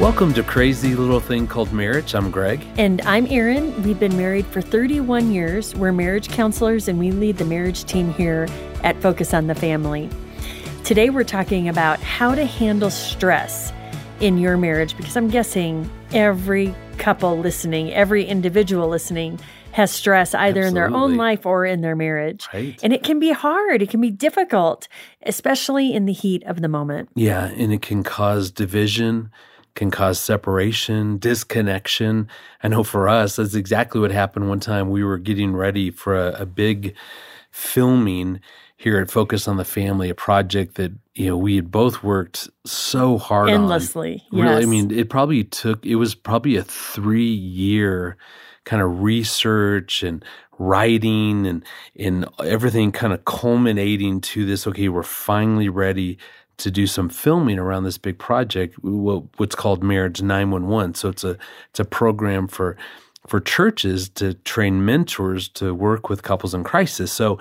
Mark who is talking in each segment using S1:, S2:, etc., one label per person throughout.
S1: Welcome to Crazy Little Thing Called Marriage. I'm Greg.
S2: And I'm Erin. We've been married for 31 years. We're marriage counselors and we lead the marriage team here at Focus on the Family. Today we're talking about how to handle stress in your marriage because I'm guessing every couple listening, every individual listening has stress either Absolutely. in their own life or in their marriage.
S1: Right.
S2: And it can be hard, it can be difficult, especially in the heat of the moment.
S1: Yeah, and it can cause division can cause separation, disconnection. I know for us, that's exactly what happened one time. We were getting ready for a, a big filming here at Focus on the Family, a project that you know we had both worked so hard
S2: endlessly.
S1: On. Really, I mean, it probably took. It was probably a three year kind of research and writing and and everything kind of culminating to this. Okay, we're finally ready to do some filming around this big project, what's called Marriage 911. So it's a it's a program for for churches to train mentors to work with couples in crisis. So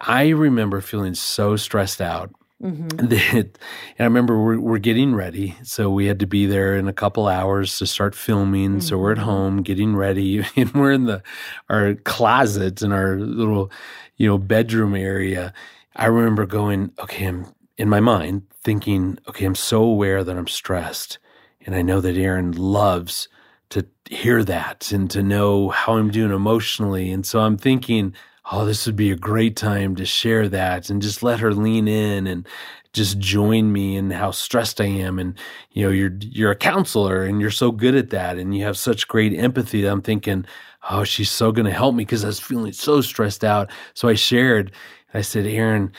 S1: I remember feeling so stressed out. Mm-hmm. That, and I remember we're, we're, getting ready. So we had to be there in a couple hours to start filming. Mm-hmm. So we're at mm-hmm. home getting ready and we're in the, our closet in our little, you know, bedroom area. I remember going, okay, I'm in my mind thinking, okay, I'm so aware that I'm stressed. And I know that Erin loves to hear that and to know how I'm doing emotionally. And so I'm thinking, oh, this would be a great time to share that and just let her lean in and just join me in how stressed I am. And, you know, you're, you're a counselor and you're so good at that. And you have such great empathy that I'm thinking, oh, she's so to help me because I was feeling so stressed out. So I shared, I said, Erin,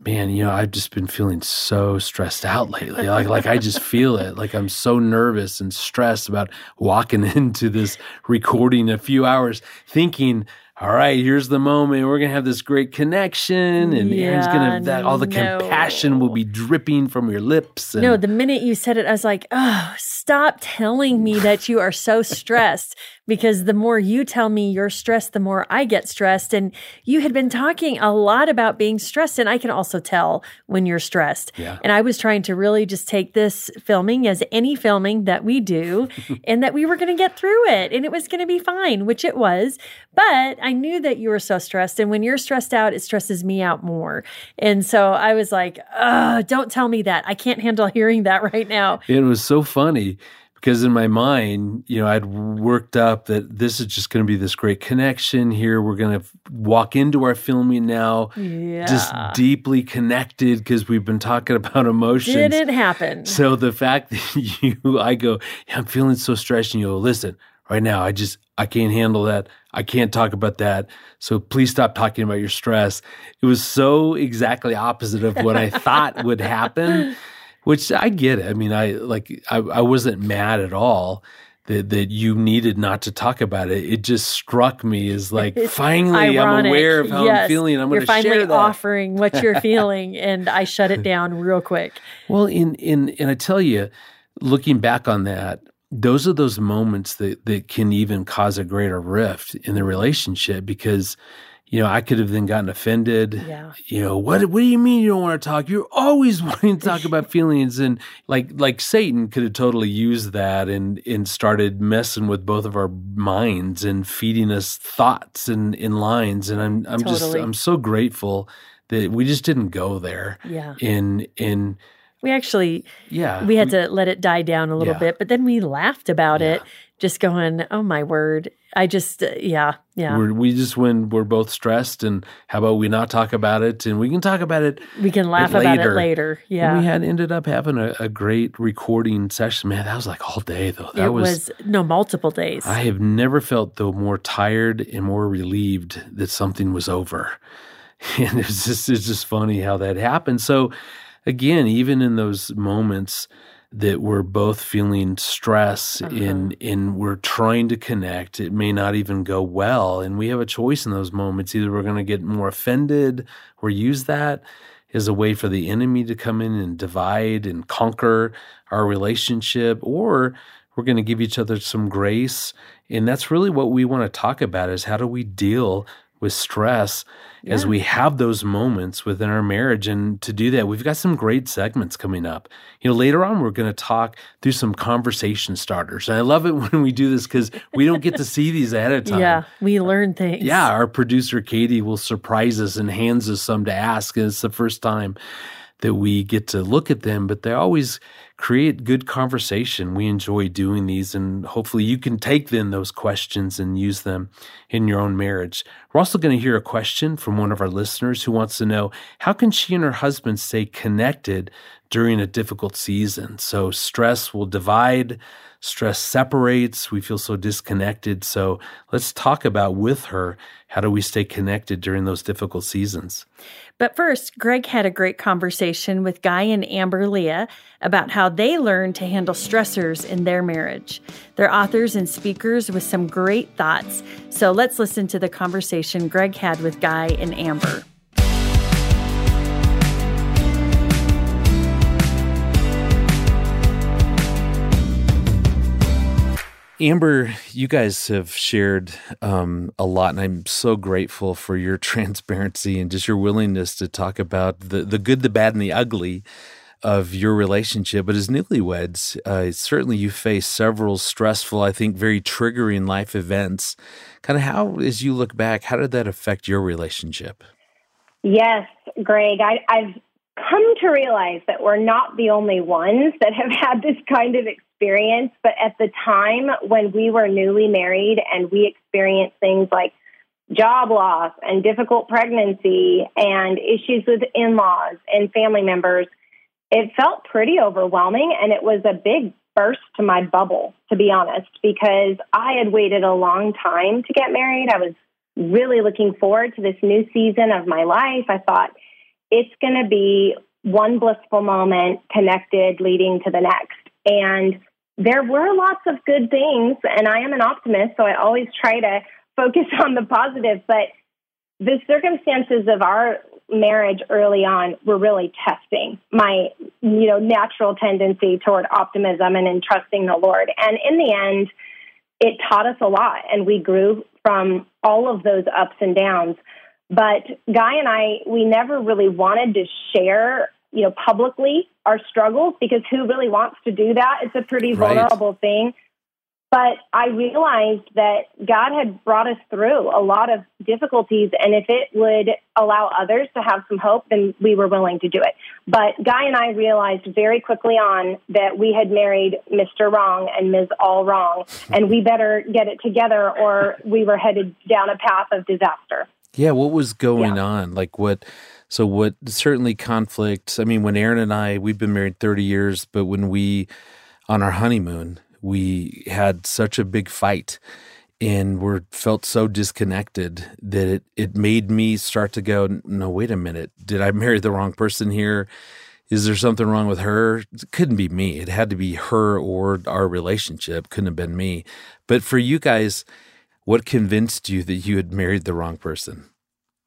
S1: man, you know, I've just been feeling so stressed out lately. Like, like I just feel it. Like I'm so nervous and stressed about walking into this recording a few hours, thinking all right, here's the moment. We're gonna have this great connection, and yeah, Erin's gonna that all the no. compassion will be dripping from your lips.
S2: And, no, the minute you said it, I was like, oh, stop telling me that you are so stressed. Because the more you tell me you're stressed, the more I get stressed. And you had been talking a lot about being stressed, and I can also tell when you're stressed.
S1: Yeah.
S2: And I was trying to really just take this filming as any filming that we do, and that we were going to get through it, and it was going to be fine, which it was. But I knew that you were so stressed. And when you're stressed out, it stresses me out more. And so I was like, oh, don't tell me that. I can't handle hearing that right now.
S1: It was so funny because in my mind, you know, I'd worked up that this is just going to be this great connection here. We're going to walk into our filming now,
S2: yeah.
S1: just deeply connected because we've been talking about emotions.
S2: Didn't happen.
S1: So the fact that you, I go, yeah, I'm feeling so stressed, and you go, listen, right now, I just, I can't handle that. I can't talk about that. So please stop talking about your stress. It was so exactly opposite of what I thought would happen, which I get it. I mean, I like, I, I wasn't mad at all that, that you needed not to talk about it. It just struck me as like, finally,
S2: Ironic.
S1: I'm aware of how
S2: yes.
S1: I'm feeling. I'm
S2: going
S1: to
S2: share
S1: that.
S2: You're finally offering what you're feeling, and I shut it down real quick.
S1: Well, in in and I tell you, looking back on that, those are those moments that, that can even cause a greater rift in the relationship because you know i could have then gotten offended
S2: yeah.
S1: you know what what do you mean you don't want to talk you're always wanting to talk about feelings and like like satan could have totally used that and and started messing with both of our minds and feeding us thoughts and in lines and i'm i'm
S2: totally.
S1: just i'm so grateful that we just didn't go there
S2: yeah
S1: in in
S2: we actually,
S1: yeah,
S2: we had we, to let it die down a little
S1: yeah.
S2: bit, but then we laughed about yeah. it, just going, "Oh my word!" I just, uh, yeah, yeah.
S1: We're, we just when we're both stressed, and how about we not talk about it, and we can talk about it.
S2: We can laugh
S1: later.
S2: about it later. Yeah,
S1: and we had ended up having a, a, great recording session. Man, that was like all day though. That
S2: it
S1: was,
S2: was no multiple days.
S1: I have never felt though more tired and more relieved that something was over, and it's just it's just funny how that happened. So again, even in those moments that we're both feeling stress uh-huh. in in we're trying to connect, it may not even go well. And we have a choice in those moments. Either we're going to get more offended or use that as a way for the enemy to come in and divide and conquer our relationship, or we're going to give each other some grace. And that's really what we want to talk about is how do we deal with stress yeah. as we have those moments within our marriage. And to do that, we've got some great segments coming up. You know, later on, we're going to talk through some conversation starters. And I love it when we do this because we don't get to see these ahead of time.
S2: Yeah, we learn things.
S1: Yeah, our producer, Katie, will surprise us and hands us some to ask. And it's the first time that we get to look at them, but they always create good conversation. We enjoy doing these, and hopefully, you can take then those questions and use them in your own marriage. We're also going to hear a question from one of our listeners who wants to know how can she and her husband stay connected during a difficult season? So, stress will divide, stress separates, we feel so disconnected. So, let's talk about with her how do we stay connected during those difficult seasons?
S2: But first, Greg had a great conversation with Guy and Amber Lia about how they learned to handle stressors in their marriage. They're authors and speakers with some great thoughts. So let's listen to the conversation Greg had with Guy and Amber.
S1: Amber, you guys have shared um, a lot, and I'm so grateful for your transparency and just your willingness to talk about the, the good, the bad, and the ugly of your relationship. But as newlyweds, uh, certainly you face several stressful, I think, very triggering life events. Kind of how, as you look back, how did that affect your relationship?
S3: Yes, Greg. I, I've come to realize that we're not the only ones that have had this kind of experience experience. But at the time when we were newly married and we experienced things like job loss and difficult pregnancy and issues with in laws and family members, it felt pretty overwhelming. And it was a big burst to my bubble, to be honest, because I had waited a long time to get married. I was really looking forward to this new season of my life. I thought it's going to be one blissful moment connected leading to the next. And there were lots of good things, and I am an optimist, so I always try to focus on the positive. But the circumstances of our marriage early on were really testing my, you know, natural tendency toward optimism and in trusting the Lord. And in the end, it taught us a lot, and we grew from all of those ups and downs. But Guy and I, we never really wanted to share you know, publicly our struggles because who really wants to do that? It's a pretty vulnerable right. thing. But I realized that God had brought us through a lot of difficulties, and if it would allow others to have some hope, then we were willing to do it. But Guy and I realized very quickly on that we had married Mr. Wrong and Ms. All Wrong, and we better get it together, or we were headed down a path of disaster.
S1: Yeah, what was going yeah. on? Like what? So what? Certainly conflict. I mean, when Erin and I, we've been married thirty years, but when we on our honeymoon, we had such a big fight and we felt so disconnected that it, it made me start to go, no, wait a minute. Did I marry the wrong person here? Is there something wrong with her? It couldn't be me. It had to be her or our relationship. Couldn't have been me. But for you guys, what convinced you that you had married the wrong person?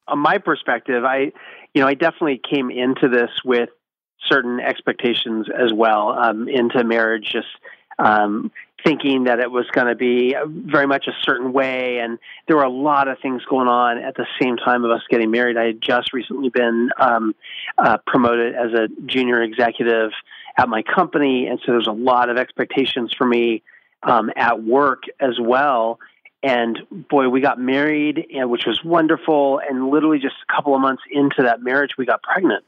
S4: On my perspective, I, you know, I definitely came into this with certain expectations as well um, into marriage, just um, thinking that it was going to be very much a certain way. And there were a lot of things going on at the same time of us getting married. I had just recently been um, uh, promoted as a junior executive at my company. And so there's a lot of expectations for me um, at work as well. And boy, we got married, and, which was wonderful. And literally just a couple of months into that marriage, we got pregnant.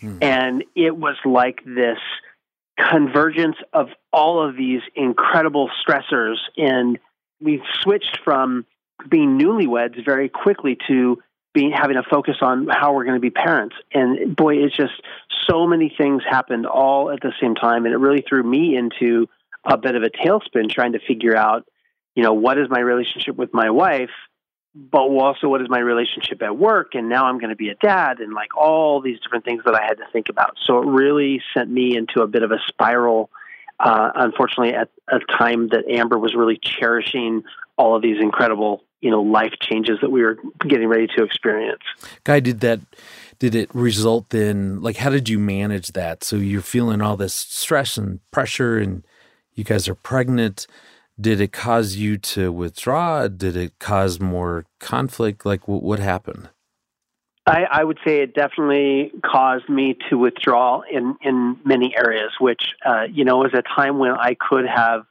S4: Hmm. And it was like this convergence of all of these incredible stressors. And we switched from being newlyweds very quickly to being having a focus on how we're going to be parents. And boy, it's just so many things happened all at the same time. And it really threw me into a bit of a tailspin trying to figure out you know, what is my relationship with my wife, but also what is my relationship at work? And now I'm going to be a dad and like all these different things that I had to think about. So it really sent me into a bit of a spiral. Uh, unfortunately, at a time that Amber was really cherishing all of these incredible, you know, life changes that we were getting ready to experience.
S1: Guy, did that? Did it result in like how did you manage that? So you're feeling all this stress and pressure, and you guys are pregnant
S5: did it cause you to withdraw? Did it cause more conflict? Like, what, what happened?
S4: I, I, would say it definitely caused me to withdraw in, in many areas, which, uh, you know, was a time when I could have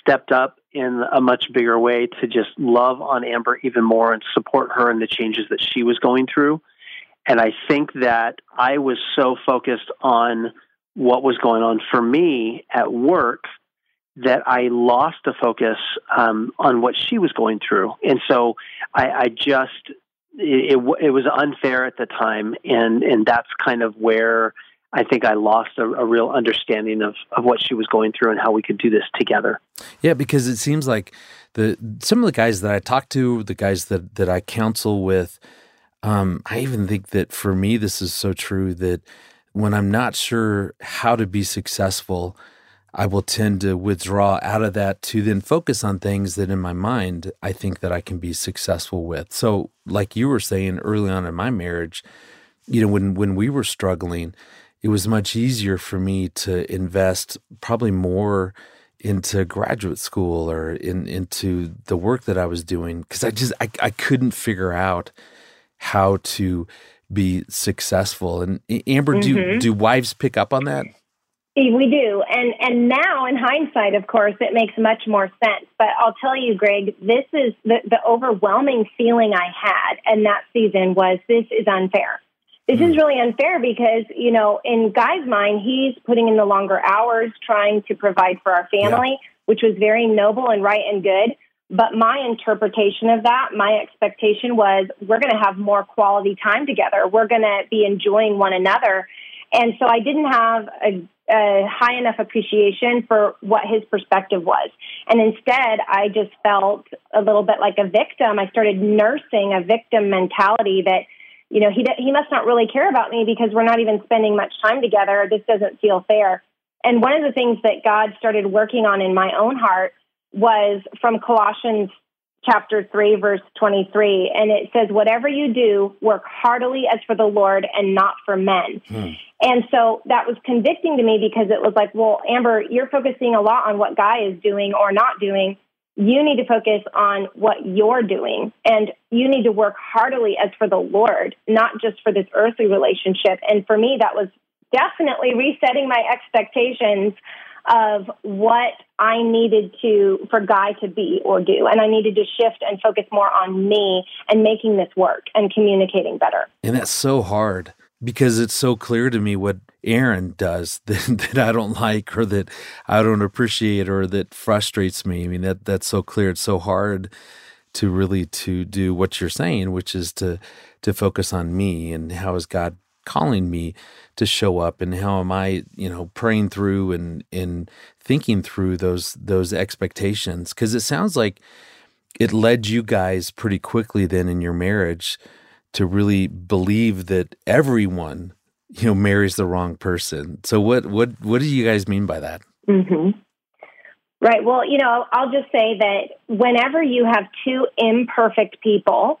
S4: stepped up in a much bigger way to just love on Amber even more and support her in the changes that she was going through. And I think that I was so focused on what was going on for me at work that I lost the focus um, on what she was going through. And so I, I just it, it, was unfair at the time, and and that's kind of where I think I lost a, a, real understanding of of what she was going through and how we could do this together.
S5: Yeah, because it seems like the some of the guys that I talk to, the guys that that I counsel with, um, I even think that for me this is so true that when I'm not sure how to be successful I will tend to withdraw out of that to then focus on things that in my mind I think that I can be successful with. So, like you were saying early on in my marriage, you know, when when we were struggling, it was much easier for me to invest probably more into graduate school or in into the work that I was doing because I just I, I couldn't figure out how to be successful. And Amber, mm-hmm. do do wives pick up on that?
S3: We do. And and now in hindsight, of course, it makes much more sense. But I'll tell you, Greg, this is the, the overwhelming feeling I had in that season was this is unfair. This is hmm. really unfair because, you know, in Guy's mind, he's putting in the longer hours trying to provide for our family, yeah. which was very noble and right and good. But my interpretation of that, my expectation was we're going to have more quality time together. We're going to be enjoying one another. And so I didn't have a a high enough appreciation for what his perspective was. And instead, I just felt a little bit like a victim. I started nursing a victim mentality that, you know, he, he must not really care about me because we're not even spending much time together. This doesn't feel fair. And one of the things that God started working on in my own heart was from Colossians chapter 3, verse 23. And it says, Whatever you do, work heartily as for the Lord and not for men. Hmm. And so that was convicting to me because it was like, well, Amber, you're focusing a lot on what Guy is doing or not doing. You need to focus on what you're doing. And you need to work heartily as for the Lord, not just for this earthly relationship. And for me, that was definitely resetting my expectations of what I needed to for Guy to be or do. And I needed to shift and focus more on me and making this work and communicating better.
S5: And that's so hard because it's so clear to me what Erin does that, that I don't like or that I don't appreciate or that frustrates me. I mean that that's so clear. It's so hard to really to do what you're saying, which is to to focus on me and how is God calling me to show up and how am I, you know, praying through and and thinking through those those expectations because it sounds like it led you guys pretty quickly then in your marriage to really believe that everyone, you know, marries the wrong person. So what what what do you guys mean by that?
S3: hmm Right. Well, you know, I'll just say that whenever you have two imperfect people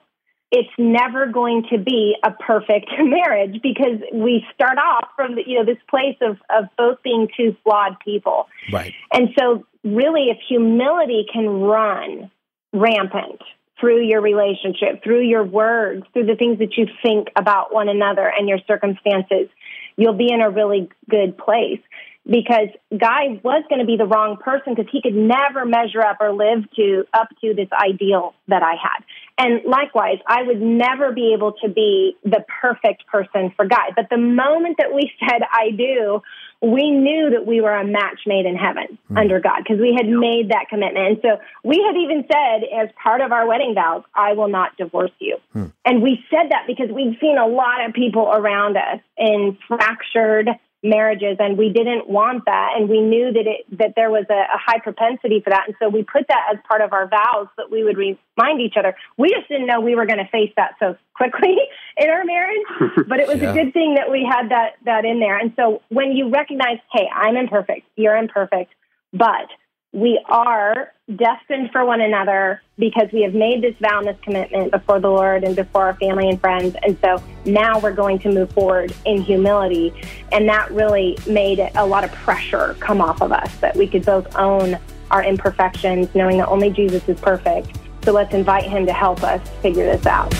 S3: it's never going to be a perfect marriage because we start off from the, you know this place of of both being two flawed people.
S5: Right.
S3: And so really if humility can run rampant through your relationship, through your words, through the things that you think about one another and your circumstances, you'll be in a really good place because Guy was going to be the wrong person because he could never measure up or live to up to this ideal that I had. And likewise, I would never be able to be the perfect person for Guy. But the moment that we said I do, we knew that we were a match made in heaven mm. under God because we had made that commitment. And so we had even said, as part of our wedding vows, I will not divorce you. Mm. And we said that because we'd seen a lot of people around us in fractured marriages and we didn't want that and we knew that it that there was a, a, high propensity for that and so we put that as part of our vows that we would remind each other we just didn't know we were going to face that so quickly in our marriage but it was yeah. a good thing that we had that that in there and so when you recognize hey i'm imperfect you're imperfect but we are destined for one another because we have made this vow and this commitment before the Lord and before our family and friends. And so now we're going to move forward in humility. And that really made a lot of pressure come off of us that we could both own our imperfections, knowing that only Jesus is perfect. So let's invite him to help us figure this out.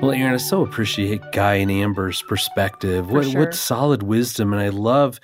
S1: Well, Erin, I so appreciate Guy and Amber's perspective. What,
S2: sure.
S1: what solid wisdom. And I love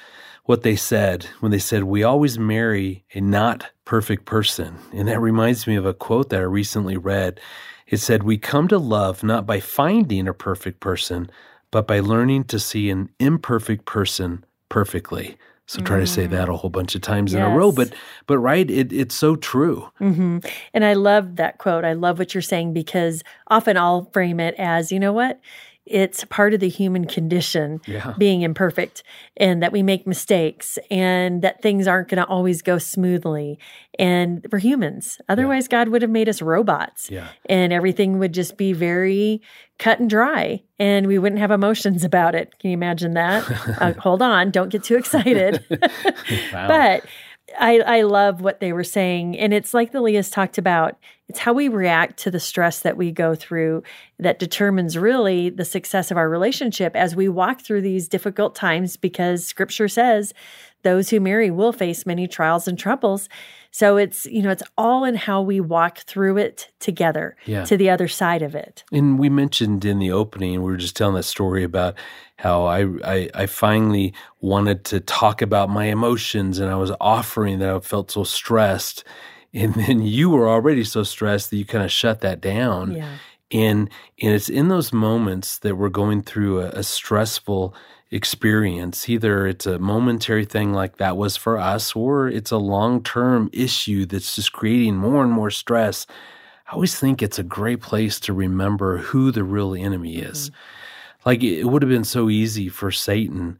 S1: what they said when they said, We always marry a not perfect person. And that reminds me of a quote that I recently read. It said, We come to love not by finding a perfect person, but by learning to see an imperfect person perfectly. So try to say that a whole bunch of times in a row, but but right, it, it's so true.
S2: hmm And I love that quote. I love what you're saying because often I'll frame it as, you know what? It's part of the human condition
S1: Yeah.
S2: being imperfect and that we make mistakes and that things aren't going to always go smoothly. And we're humans. Otherwise, God would have made us robots
S1: Yeah.
S2: and everything would just be very cut and dry and we wouldn't have emotions about it. Can you imagine that? uh, hold on. Don't get too excited.
S1: Wow.
S2: But I, I love what they were saying. And it's like the Lia's talked about. It's how we react to the stress that we go through that determines really the success of our relationship as we walk through these difficult times because scripture says those who marry will face many trials and troubles. So it's, you know, it's all in how we walk through it together
S1: Yeah.
S2: to the other side of it.
S1: And we mentioned in the opening, we were just telling that story about how I, I I finally wanted to talk about my emotions, and I was offering that I felt so stressed, and then you were already so stressed that you kind of shut that down.
S2: Yeah.
S1: And and it's in those moments that we're going through a, a stressful experience. Either it's a momentary thing like that was for us, or it's a long term issue that's just creating more and more stress. I always think it's a great place to remember who the real enemy is. Mm-hmm. Like it would have been so easy for Satan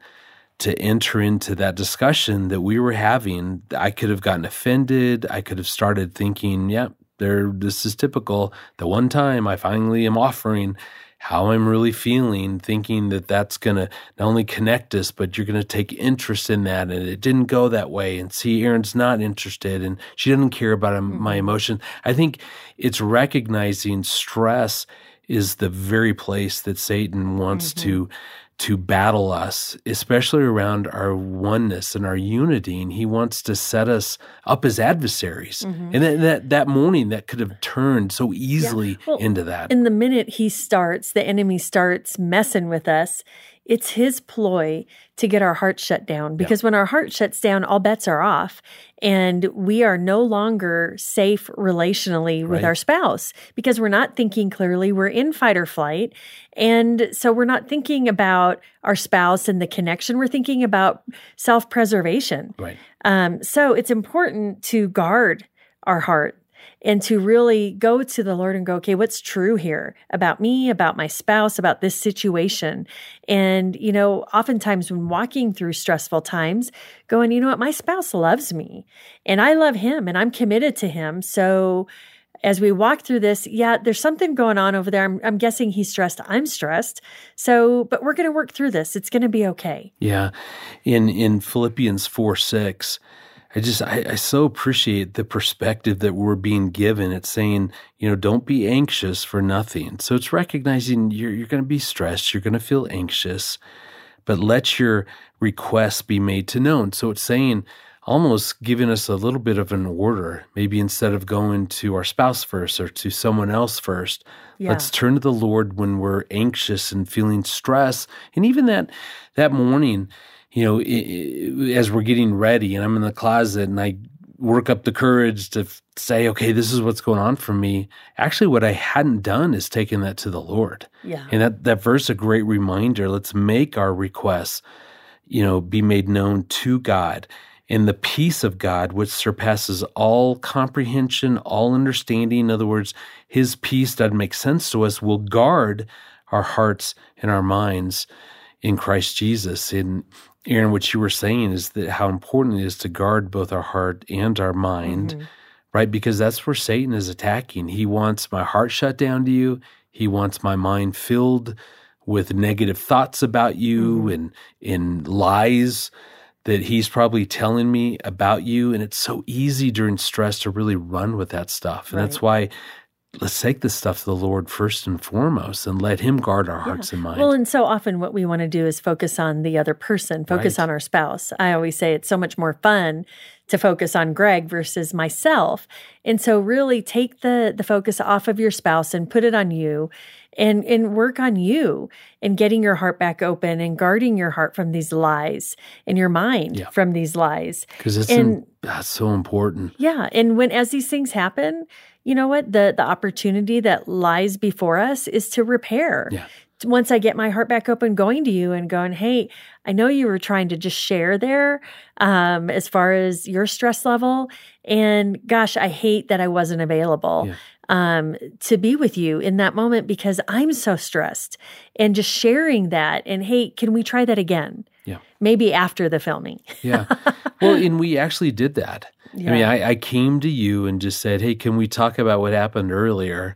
S1: to enter into that discussion that we were having. I could have gotten offended. I could have started thinking, yep, there this is typical. The one time I finally am offering how I'm really feeling, thinking that that's going to not only connect us, but you're going to take interest in that. And it didn't go that way. And see, Erin's not interested and she doesn't care about my mm-hmm. emotion. I think it's recognizing stress is the very place that Satan wants to mm-hmm. To battle us, especially around our oneness and our unity. And he wants to set us up as adversaries. Mm-hmm. And that, that that morning that could have turned so easily
S2: Well,
S1: into that.
S2: In the minute he starts, the enemy starts messing with us, it's his ploy to get our heart shut down. Because when our heart shuts down, all bets are off. And we are no longer safe relationally with
S1: Right.
S2: our spouse because we're not thinking clearly. We're in fight or flight. And so we're not thinking about our spouse and the connection. We're thinking about self preservation.
S1: right.
S2: Um, so it's important to guard our heart and to really go to the Lord and go, okay, what's true here about me, about my spouse, about this situation? And, you know, oftentimes when walking through stressful times, going, you know what, my spouse loves me and I love him and I'm committed to him. So, as we walk through this, yeah, there's something going on over there. I'm, I'm guessing he's stressed. I'm stressed. So, but we're going to work through this. It's going to be okay.
S1: Yeah. In in Philippians 4 6, I just I, I so appreciate the perspective that we're being given. It's saying, you know, don't be anxious for nothing. So it's recognizing you're you're gonna be stressed, you're gonna feel anxious, but let your requests be made to known. So it's saying almost giving us a little bit of an order. Maybe instead of going to our spouse first or to someone else first,
S2: Yeah.
S1: let's turn to the Lord when we're anxious and feeling stress. And even that that morning, you know, i- i- as we're getting ready and I'm in the closet and I work up the courage to f- say, okay, this is what's going on for me. Actually, what I hadn't done is taken that to the Lord.
S2: Yeah.
S1: And that, that verse, a great reminder. Let's make our requests, you know, be made known to God. And the peace of God, which surpasses all comprehension, all understanding, in other words, his peace that makes sense to us, will guard our hearts and our minds in Christ Jesus. And Erin, what you were saying is that how important it is to guard both our heart and our mind, mm-hmm. right? Because that's where Satan is attacking. He wants my heart shut down to you. He wants my mind filled with negative thoughts about you mm-hmm. and in lies that he's probably telling me about you. And it's so easy during stress to really run with that stuff. And that's why let's take this stuff to the Lord first and foremost and let Him guard our hearts and minds.
S2: Well, and so often what we want to do is focus on the other person, focus
S1: Right.
S2: on our spouse. I always say it's so much more fun to focus on Greg versus myself. And so really take the the focus off of your spouse and put it on you and and work on you and getting your heart back open and guarding your heart from these lies and your mind
S1: Yeah.
S2: from these lies.
S1: Because it's
S2: and-
S1: in- that's so important.
S2: Yeah, and when as these things happen, you know what? The the opportunity that lies before us is to repair.
S1: Yeah.
S2: Once I get my heart back open, going to you and going, hey, I know you were trying to just share there um, as far as your stress level. And gosh, I hate that I wasn't available
S1: Yeah.
S2: um, to be with you in that moment because I'm so stressed. And just sharing that and hey, can we try that again?
S1: Yeah.
S2: Maybe after the filming.
S1: Yeah. well, and we actually did that. I mean, I, I came to you and just said, Hey, can we talk about what happened earlier?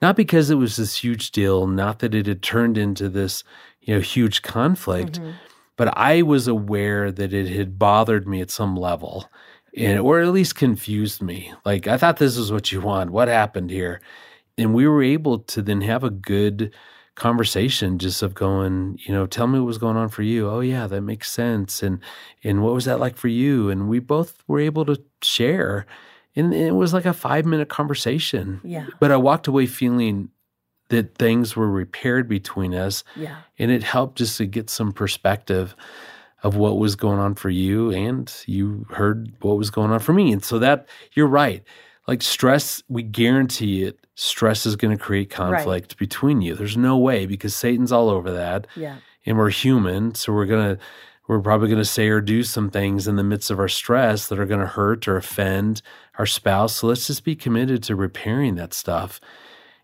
S1: Not because it was this huge deal, not that it had turned into this, you know, huge conflict,
S2: Mhm.
S1: but I was aware that it had bothered me at some level. And, or at least confused me. Like, I thought this is what you want. What happened here? And we were able to then have a good conversation just of going, you know, tell me what was going on for you. Oh yeah, that makes sense. And and what was that like for you? And we both were able to share. And it was like a five minute conversation.
S2: Yeah.
S1: But I walked away feeling that things were repaired between us.
S2: Yeah.
S1: And it helped just to get some perspective of what was going on for you. And you heard what was going on for me. And so that you're right. Like stress, we guarantee it, stress is going to create conflict between you. There's no way because Satan's all over that
S2: Yeah.
S1: and we're human so we're gonna we're probably gonna say or do some things in the midst of our stress that are gonna hurt or offend our spouse. So let's just be committed to repairing that stuff.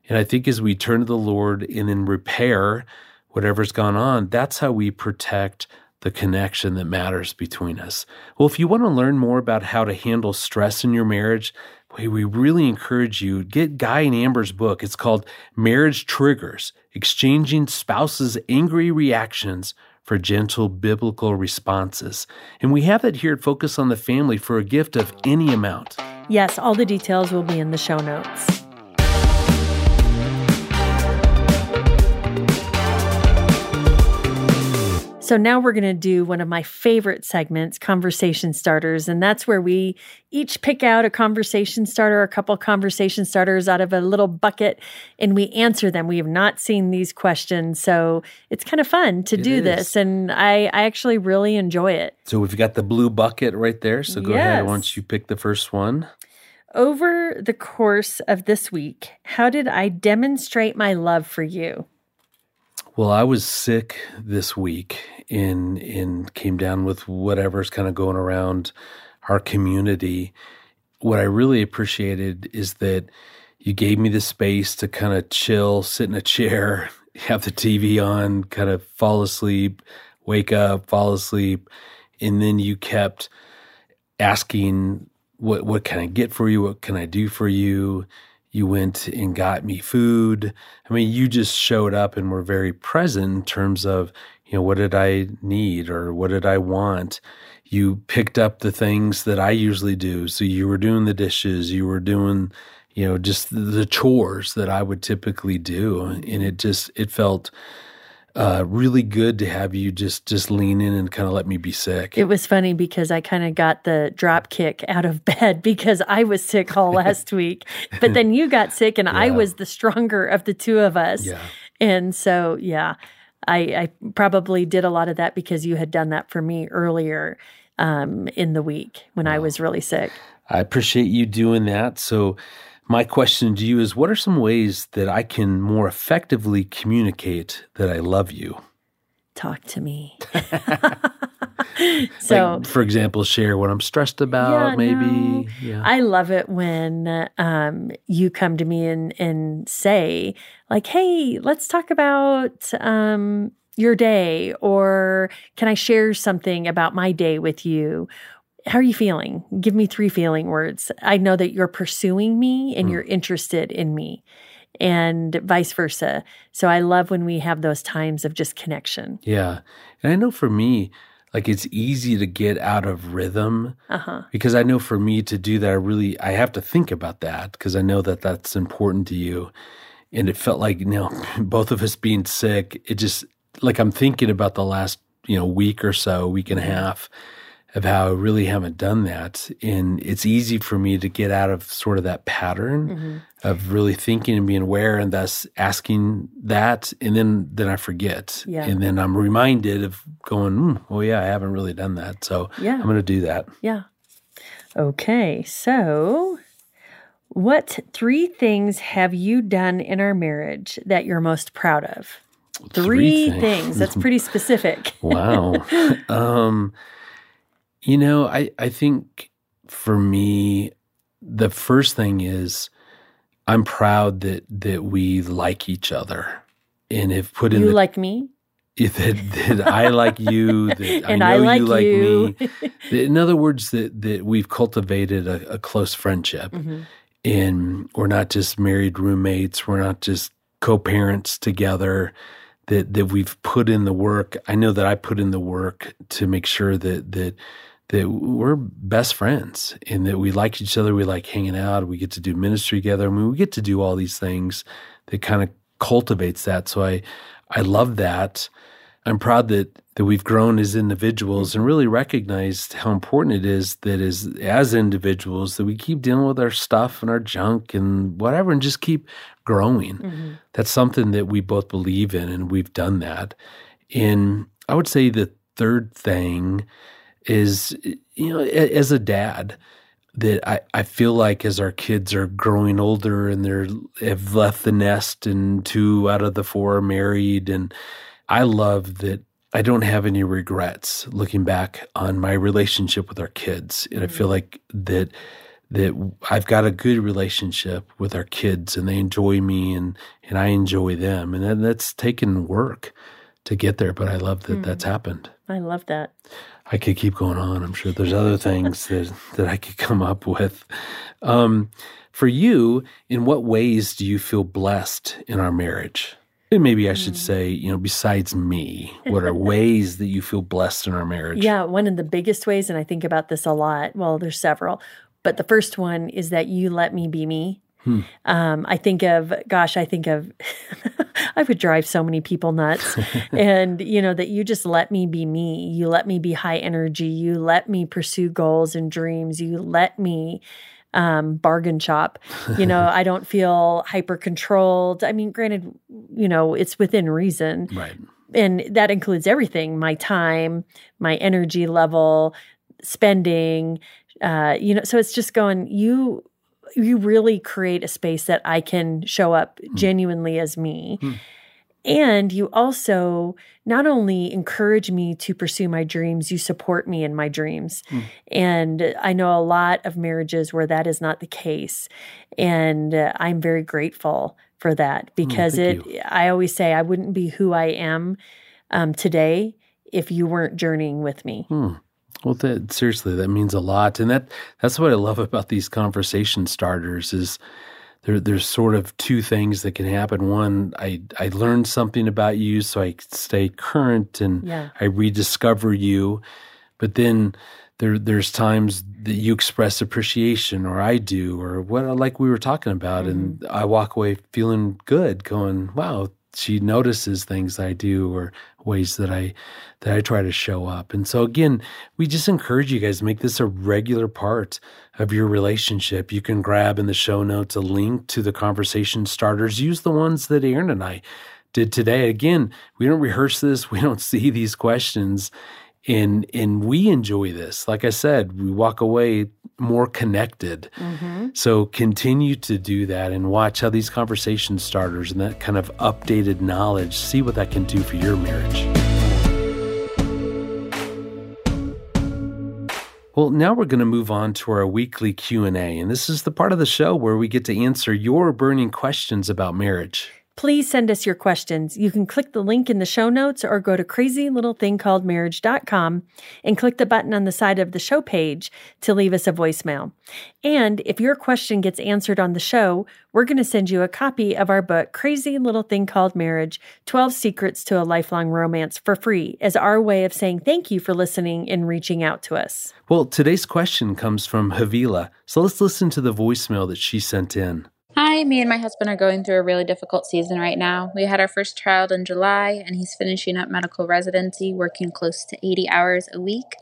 S1: And i think as we turn to the lord and then repair whatever's gone on that's how we protect the connection that matters between us. Well if you want to learn more about how to handle stress in your marriage we really encourage you get guy and amber's book. It's called marriage triggers exchanging spouses angry reactions for gentle biblical responses and we have that here at focus on the family for a gift of any amount
S2: Yes, all the details will be in the show notes. So now we're going to do one of my favorite segments, conversation starters, and that's where we each pick out a conversation starter, a couple conversation starters out of a little bucket, and we answer them. We have not seen these questions, so it's kind of fun to
S1: It
S2: do
S1: is.
S2: this, and I, I actually really enjoy it.
S1: so we've got the blue bucket right there so go ahead
S2: Yes.
S1: why don't you pick the first one
S2: Over the course of this week, how did I demonstrate my love for you?
S1: Well, I was sick this week and and came down with whatever's kind of going around our community. What I really appreciated is that you gave me the space to kind of chill, sit in a chair, have the TV on, kind of fall asleep, wake up, fall asleep, and then you kept asking what what can I get for you? What can I do for you? You went and got me food. I mean, you just showed up and were very present in terms of, you know, what did I need or what did I want? You picked up the things that I usually do. So you were doing the dishes, you were doing, you know, just the chores that I would typically do. And it just, it felt uh, really good to have you just, just lean in and kind of let me be sick.
S2: It was funny because I kind of got the drop kick out of bed because I was sick all last week. But then you got sick and I was the stronger of the two of us.
S1: yeah.
S2: And so, yeah, I, I probably did a lot of that because you had done that for me earlier um, in the week when I was really sick.
S1: I appreciate you doing that. So, my question to you is what are some ways that I can more effectively communicate that I love you?
S2: Talk to me. so,
S1: like, for example, share what I'm stressed about,
S2: Yeah,
S1: maybe.
S2: no.
S1: Yeah.
S2: I love it when um, you come to me and, and say, like, hey, let's talk about um, your day, or can I share something about my day with you? How are you feeling? Give me three feeling words. I know that you're pursuing me and
S1: Mm.
S2: you're interested in me, and vice versa. So I love when we have those times of just connection.
S1: yeah. And I know for me, like it's easy to get out of rhythm
S2: Uh-huh.
S1: because I know for me to do that, I really I have to think about that because I know that that's important to you. And it felt like you know both of us being sick, it just like I'm thinking about the last you know week or so, week and a half of how I really haven't done that, and it's easy for me to get out of sort of that pattern
S2: Mhm.
S1: of really thinking and being aware, and thus asking that, and then then I forget,
S2: Yeah.
S1: and then I'm reminded of going, mm, oh yeah, I haven't really done that, so
S2: Yeah.
S1: I'm going to do that.
S2: Yeah. Okay. So, what three things have you done in our marriage that you're most proud of? Three,
S1: things.
S2: things. That's pretty specific.
S1: Wow. um, you know, I, I think for me, the first thing is I'm proud that that we like each other and have put in
S2: you
S1: the,
S2: like me,
S1: that, that I like you, that
S2: and
S1: I
S2: I,
S1: know
S2: like
S1: you like
S2: you.
S1: me. In other words, that that we've cultivated a, a close friendship
S2: Mhm.
S1: and we're not just married roommates we're not just co-parents together that that we've put in the work i know that i put in the work to make sure that that that we're best friends and that we like each other we like hanging out we get to do ministry together I mean, we get to do all these things that kind of cultivates that so i i love that i'm proud that that we've grown as individuals and really recognized how important it is that as as individuals that we keep dealing with our stuff and our junk and whatever and just keep growing.
S2: Mhm.
S1: That's something that we both believe in and we've done that. And I would say the third thing is you know as a dad that I, I feel like as our kids are growing older and they're have left the nest and two out of the four are married and I love that I don't have any regrets looking back on my relationship with our kids. And I feel mm-hmm. like that that I've got a good relationship with our kids and they enjoy me and and I enjoy them. And then that's taken work to get there, but I love that that's mm-hmm. happened.
S2: I love that.
S1: I could keep going on. I'm sure there's other things that, that I could come up with. Um, for you, in what ways do you feel blessed in our marriage? And maybe I should say, you know, besides me, what are ways that you feel blessed in our marriage?
S2: Yeah, one of the biggest ways, and I think about this a lot. Well, there's several, but the first one is that you let me be me.
S1: Hmm.
S2: Um, I think of, gosh, I think of, I would drive so many people nuts. and, you know, that you just let me be me. You let me be high energy. You let me pursue goals and dreams. You let me um, bargain shop. You know, I don't feel hyper controlled. I mean, granted, you know, it's within reason
S1: Right.
S2: and that includes everything my time my energy level spending uh you know so it's just going you you really create a space that i can show up genuinely as me
S1: Hmm.
S2: and you also not only encourage me to pursue my dreams you support me in my dreams
S1: Hmm.
S2: and i know a lot of marriages where that is not the case and uh, i'm very grateful for that because it i always say i wouldn't be who i am um, today if you weren't journeying with me
S1: Hmm. Well, that, seriously, that means a lot, and that that's what I love about these conversation starters is there. There's sort of two things that can happen. One, I I learn something about you, so I stay current, and
S2: Yeah.
S1: I rediscover you. But then there there's times that you express appreciation, or I do, or what like we were talking about, and mm-hmm. I walk away feeling good, going, "Wow." She notices things I do, or ways that I that I try to show up. And so again, we just encourage you guys make this a regular part of your relationship. You can grab in the show notes a link to the conversation starters. Use the ones that Erin and I did today. Again, we don't rehearse this. We don't see these questions. And and we enjoy this. Like I said, we walk away more connected. Mm-hmm. So continue to do that and watch how these conversation starters and that kind of updated knowledge, see what that can do for your marriage. Well, now we're going to move on to our weekly Q&A, and this is the part of the show where we get to answer your burning questions about marriage.
S2: Please send us your questions. You can click the link in the show notes or go to crazylittlethingcalledmarriage.com and click the button on the side of the show page to leave us a voicemail. And if your question gets answered on the show, we're going to send you a copy of our book, Crazy Little Thing Called Marriage 12 Secrets to a Lifelong Romance, for free as our way of saying thank you for listening and reaching out to us.
S1: Well, today's question comes from Havila. So let's listen to the voicemail that she sent in.
S6: Hi, me and my husband are going through a really difficult season right now. We had our first child in July, and he's finishing up medical residency, working close to 80 hours a week.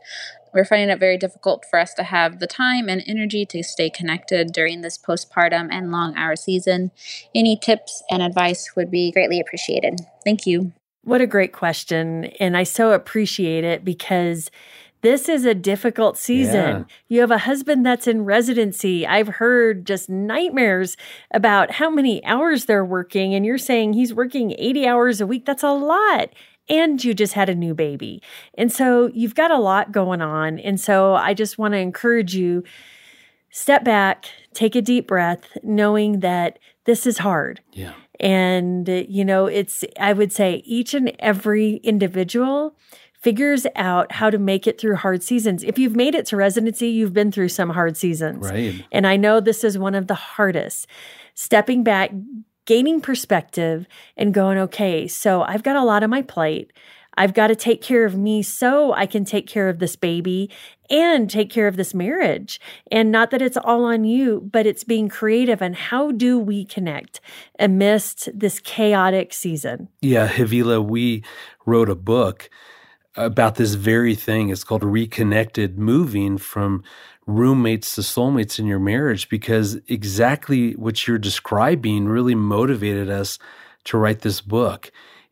S6: We're finding it very difficult for us to have the time and energy to stay connected during this postpartum and long hour season. Any tips and advice would be greatly appreciated. Thank you.
S2: What a great question. And I so appreciate it because this is a difficult season. Yeah. You have a husband that's in residency. I've heard just nightmares about how many hours they're working, and you're saying he's working 80 hours a week. That's a lot. And you just had a new baby. And so you've got a lot going on. And so I just want to encourage you step back, take a deep breath, knowing that this is hard.
S1: Yeah.
S2: And, you know, it's, I would say each and every individual figures out how to make it through hard seasons. If you've made it to residency, you've been through some hard seasons.
S1: Right.
S2: And I know this is one of the hardest. Stepping back, gaining perspective, and going, okay, so I've got a lot on my plate. I've got to take care of me so I can take care of this baby and take care of this marriage. And not that it's all on you, but it's being creative. And how do we connect amidst this chaotic season?
S1: Yeah, Havila, we wrote a book about this very thing. It's called reconnected moving from roommates to soulmates in your marriage because exactly what you're describing really motivated us to write this book.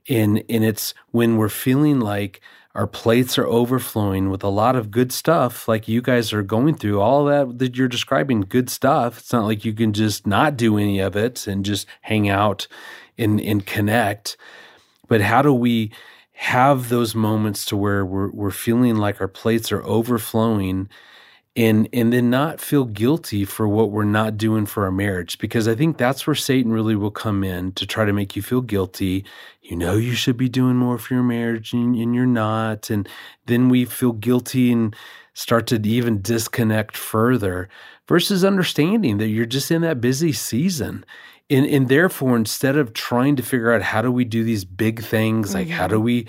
S1: And, and it's when we're feeling like our plates are overflowing with a lot of good stuff, like you guys are going through, all that that you're describing, good stuff. It's not like you can just not do any of it and just hang out and, and connect. But how do we have those moments to where we're we're feeling like our plates are overflowing and and then not feel guilty for what we're not doing for our marriage. Because i think that's where satan really will come in to try to make you feel guilty. You know you should be doing more for your marriage and, and you're not. And then we feel guilty and start to even disconnect further versus understanding that you're just in that busy season and, and therefore, instead of trying to figure out how do we do these big things, like mm-hmm. how do mm-hmm. we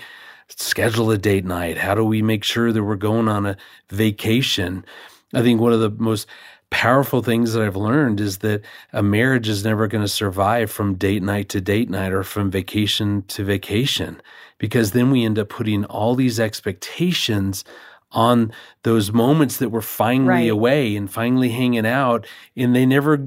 S1: schedule a date night? How do we make sure that we're going on a vacation? I think one of the most powerful things that I've learned is that a marriage is never going to survive from date night to date night or from vacation to vacation because then we end up putting all these expectations on those moments that were finally right. away and finally hanging out and they never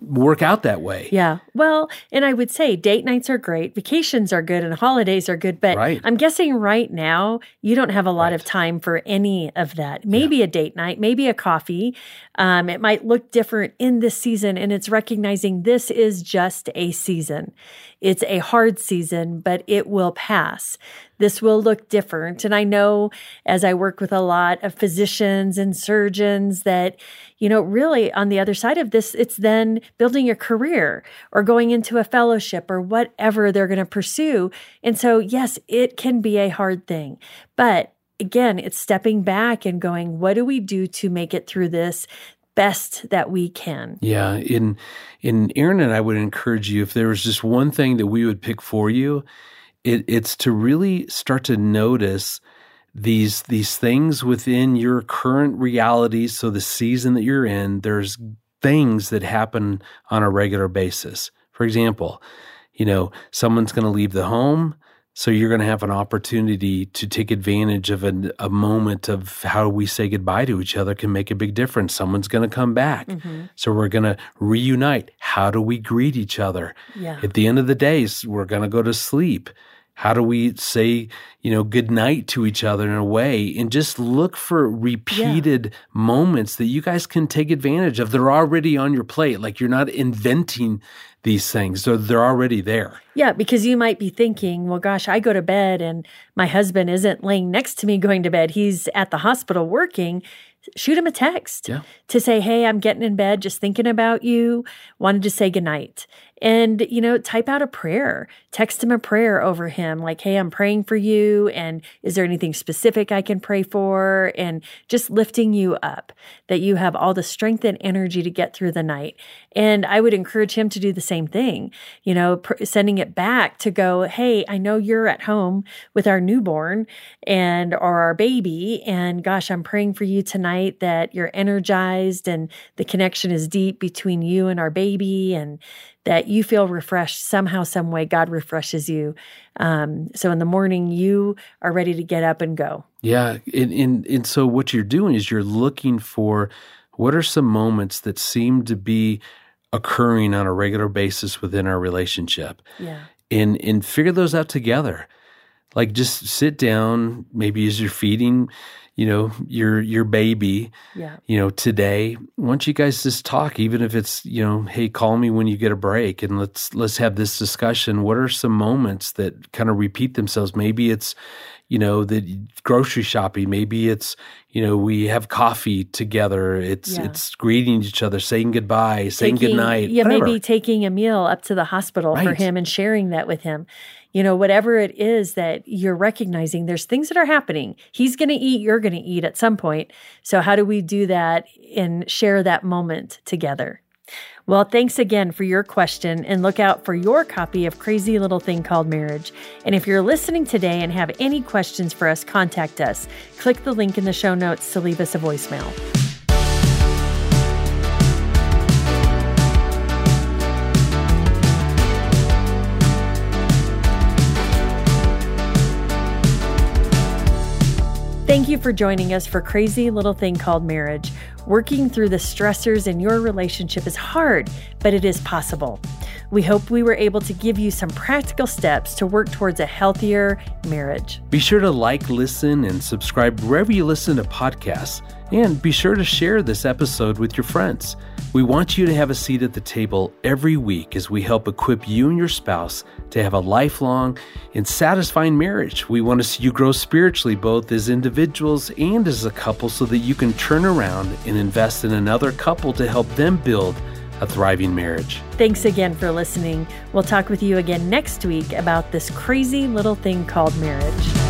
S1: work out that way.
S2: Yeah. Well, and I would say date nights are great, vacations are good and holidays are good, but right. I'm guessing right now you don't have a lot right. of time for any of that. Maybe yeah. a date night, maybe a coffee. Um, it might look different in this season and it's recognizing this is just a season. It's a hard season, but it will pass this will look different. And I know as I work with a lot of physicians and surgeons that, you know, really on the other side of this, it's then building a career or going into a fellowship or whatever they're going to pursue. And so, yes, it can be a hard thing, but again, it's stepping back and going, what do we do to make it through this? best that we can.
S1: Yeah, in in Erin and I would encourage you if there was just one thing that we would pick for you, it, it's to really start to notice these these things within your current reality so the season that you're in there's things that happen on a regular basis for example you know someone's going to leave the home so you're going to have an opportunity to take advantage of a, a, moment of how we say goodbye to each other can make a big difference. Someone's going to come back. Mm-hmm. So we're going to reunite. How do we greet each other? Yeah. At the end of the day, we're going to go to sleep. How do we say, you know, good night to each other in a way and just look for repeated yeah. moments that you guys can take advantage of. They're already on your plate. Like you're not inventing these things. So they're already there.
S2: Yeah, because you might be thinking, well, gosh, I go to bed and my husband isn't laying next to me going to bed. He's at the hospital working. Shoot him a text
S1: Yeah.
S2: to say, Hey, I'm getting in bed, just thinking about you, wanted to say goodnight. And, you know, type out a prayer, text him a prayer over him, like, Hey, I'm praying for you. And is there anything specific I can pray for? And just lifting you up that you have all the strength and energy to get through the night. And I would encourage him to do the same thing, you know, pr- sending it back to go, Hey, I know you're at home with our newborn and or our baby. And gosh, I'm praying for you tonight that you're energized and the connection is deep between you and our baby and that you feel refreshed somehow, some way. God refreshes you. Um, so in the morning, you are ready to get up and go.
S1: Yeah, and, and and so what you're doing is you're looking for what are some moments that seem to be occurring on a regular basis within our relationship,
S2: Yeah.
S1: and and figure those out together. Like just sit down, maybe as you're feeding, you know, your your baby,
S2: Yeah.
S1: you know, today. Why don't you guys just talk, even if it's, you know, hey, call me when you get a break and let's let's have this discussion. What are some moments that kind of repeat themselves? Maybe it's, you know, the grocery shopping. Maybe it's, you know, we have coffee together. It's
S2: Yeah.
S1: it's greeting each other, saying goodbye, saying
S2: Taking-
S1: goodnight.
S2: Yeah,
S1: whatever.
S2: maybe taking a meal up to the hospital for him and sharing that with him. You know, whatever it is that you're recognizing, there's things that are happening. He's going to eat, you're going to eat at some point. So, how do we do that and share that moment together? Well, thanks again for your question and look out for your copy of Crazy Little Thing Called Marriage. And if you're listening today and have any questions for us, contact us. Click the link in the show notes to leave us a voicemail. You for joining us for Crazy Little Thing Called Marriage. Working through the stressors in your relationship is hard, but it is possible. We hope we were able to give you some practical steps to work towards a healthier marriage.
S1: Be sure to like, listen, and subscribe wherever you listen to podcasts. And be sure to share this episode with your friends. We want you to have a seat at the table every week as we help equip you and your spouse to have a lifelong and satisfying marriage. We want to see you grow spiritually, both as individuals and as a couple, so that you can turn around and invest in another couple to help them build a thriving marriage.
S2: Thanks again for listening. We'll talk with you again next week about this crazy little thing called marriage.